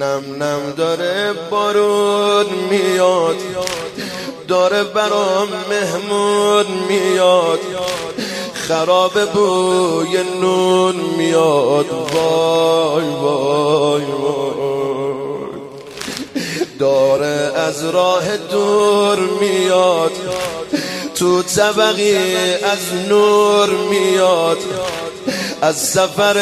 نم نم داره بارون میاد داره برام مهمون میاد خراب بوی نون میاد. وای وای وای. داره از راه دور میاد تو طبقی از نور میاد. از سفر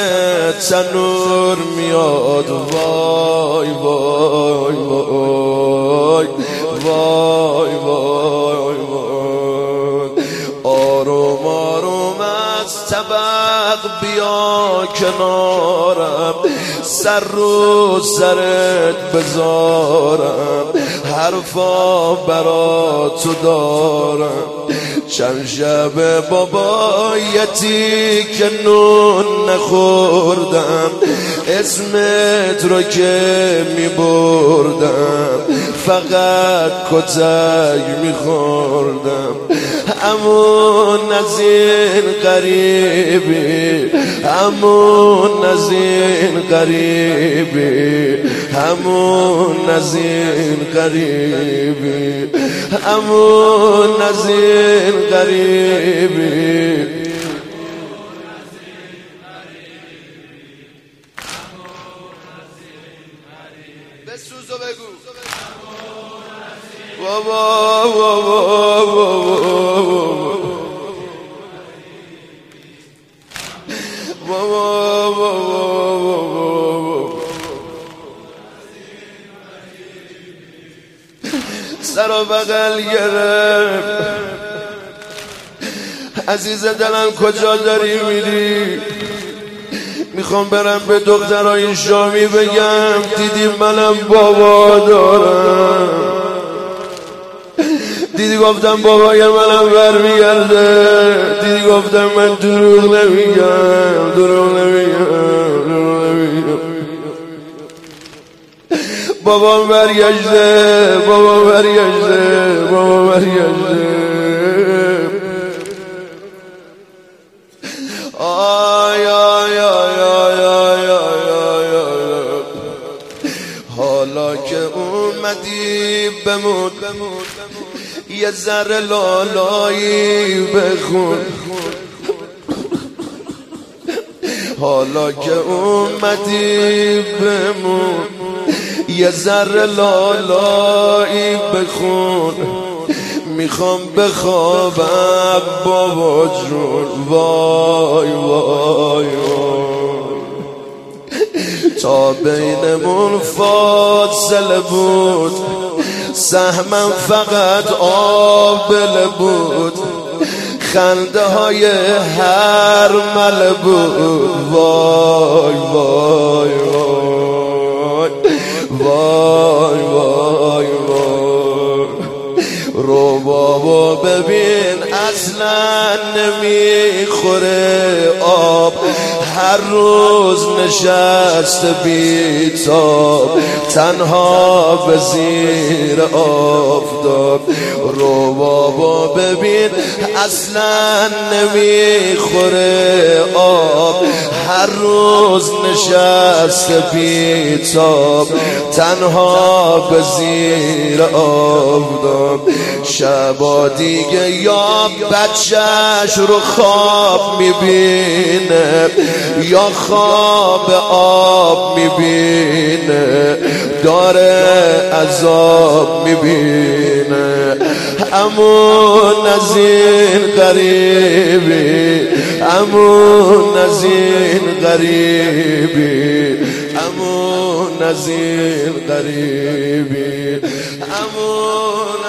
تنور میاد. وای وای وای. وای وای وای. آروم آروم از طبق بیا کنارم. سر رو سرت بذارم. حرفا برا تو دارم. چند شب بابایتی که نون نخوردم. اسمت رو که می بردم فقط کتک می خوردم همون از این قریبی همون از این قریبی همون از این قریبی همون از این قریبی بسوز و بگو بابا بابا بابا. بغل گرفت. عزیز دلم کجا داری میری؟ می‌خوام برم به دخترای شامی بگم. دیدی منم بابا دارم. دیدی گفتم بابای منم برمیگرده. دیدی گفتم من دروغ نمیگم. دروغ نمیگم. بابا برگشته بابا برگشته بابا برگشته آی آی آی آی آی آی آی حالا که اومدی بمون یه ذره لالایی بخون حالا که اومدی بمون یه ذره لالایی بخون. می‌خوام بخوابم بابا جون. وای وای وای. تا بینمون فاصله بود. سهمم فقط آبله بود. خنده های هر مل بود. وای وای وای. وای وای وای. رو بابا ببین اصلا نمی‌خوره. آب هر روز نشست بیتاب تنها به زیر آفتاب رو بابا ببین اصلا نمی‌خوره آب. هر روز نشست بیتاب تنها به زیر آفتاب شبا دیگه یا بچهش رو خواب می‌بینه. یا خواب آب می‌بینه. داره عذاب می‌بینه. امون از این غریبی امون از این غریبی امون از این غریبی امون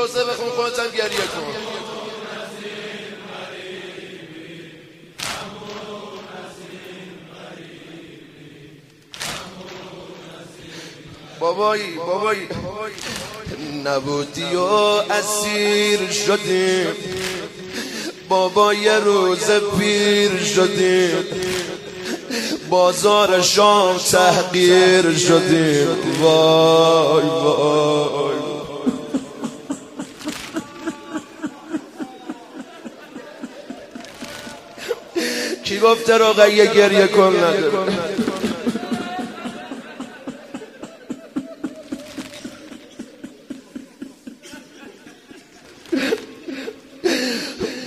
روزه بخون خودت هم گریه کن. بابایی بابایی. نبودی و اسیر شدیم بابا یه روز پیر شدیم بازار شام تحقیر شدیم وای وای. کی گفته رقیه گریه کن نداره.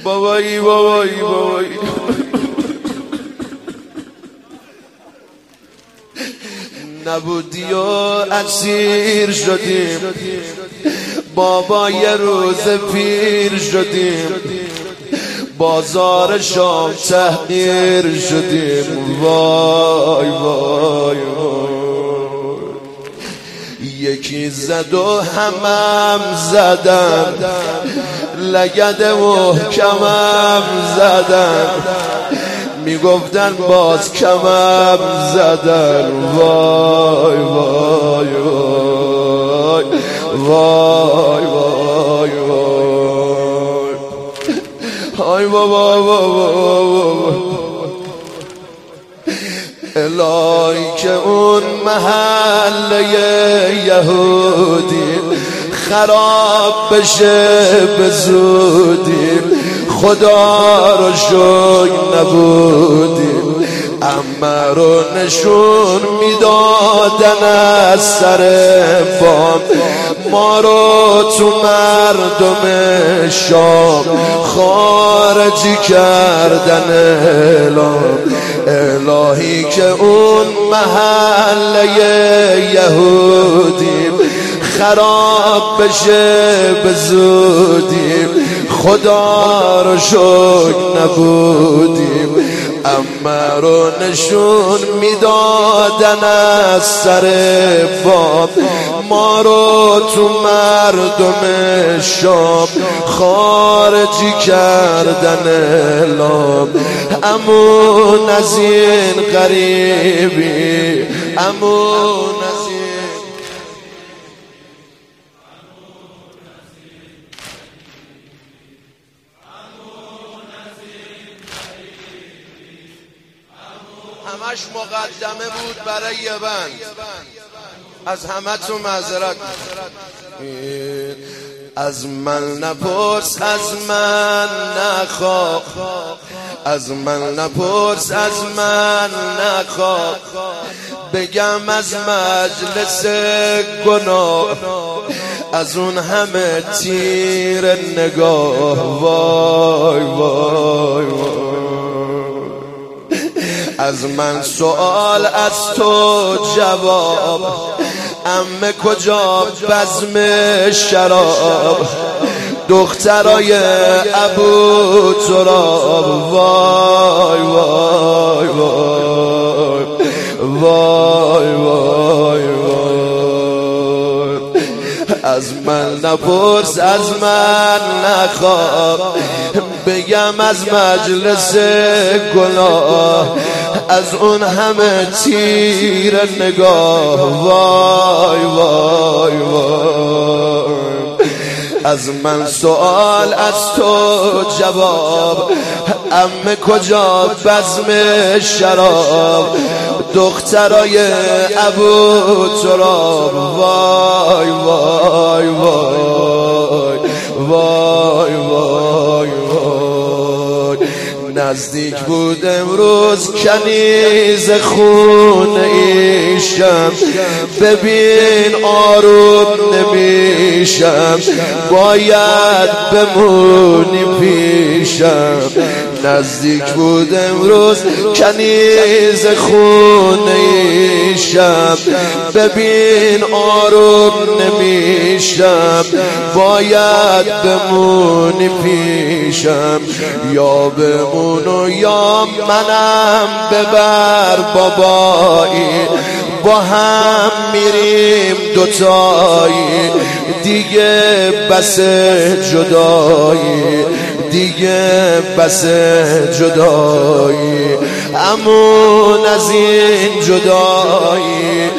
بابایی بابایی بابایی. نبودی و اسیر شدیم. بابا یه روز پیر شدیم. بازار شام تحقیر شدیم. وای وای. یکی زد و همم زدن. لگد محکمم زدن. می‌گفتن باز کمم زدن. وای. بابا بابا الهی که اون محله یهودی خراب بشه به خدا رو شوی نبودیم اما رو نشون می‌دادن از سر بام. ما رو تو مردم شام. خارجی کردن اعلام. الهی که اون محله یهودیم. خراب بشه به زودیم. خدا رو شک نبودیم. اما رو نشون می‌دادن از سر باب. ما تو مردم شام خارجی کردن لام. امون از این غریبی امون از این همش مقدمه بود برای بند. از همه تو معذرت. از من نپرس از من نخواه. از من نپرس از من نخواه. بگم از مجلس گناه. از اون همه تیر نگاه. وای وای وای. از من سوال از تو جواب. امه کجا بزم شراب؟ دخترای ابو تراب. وای وای وای. وای وای وای. از من نپرس از من نخواه بگم از مجلس گناه. از اون همه تیر نگاه. وای وای وای. از من سوال از تو جواب. امه کجا بزم شراب؟ دخترای ابو تراب وای وای وای. نزدیک بود امروز کنیز خون ایشم. ببین آروم نمیشم باید بمونی پیشم. نزدیک بود امروز کنیز خون ایشم ببین آروم نمیشم. باید بمونی پیشم. یا بمون و یا منم ببر بابایی. با هم میریم دوتایی دیگه بس جدایی. دیگه بس جدایی. امون از این جدایی.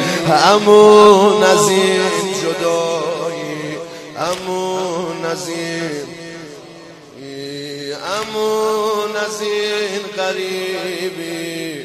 امون از این جدایی. امون از این امون از این غریبی.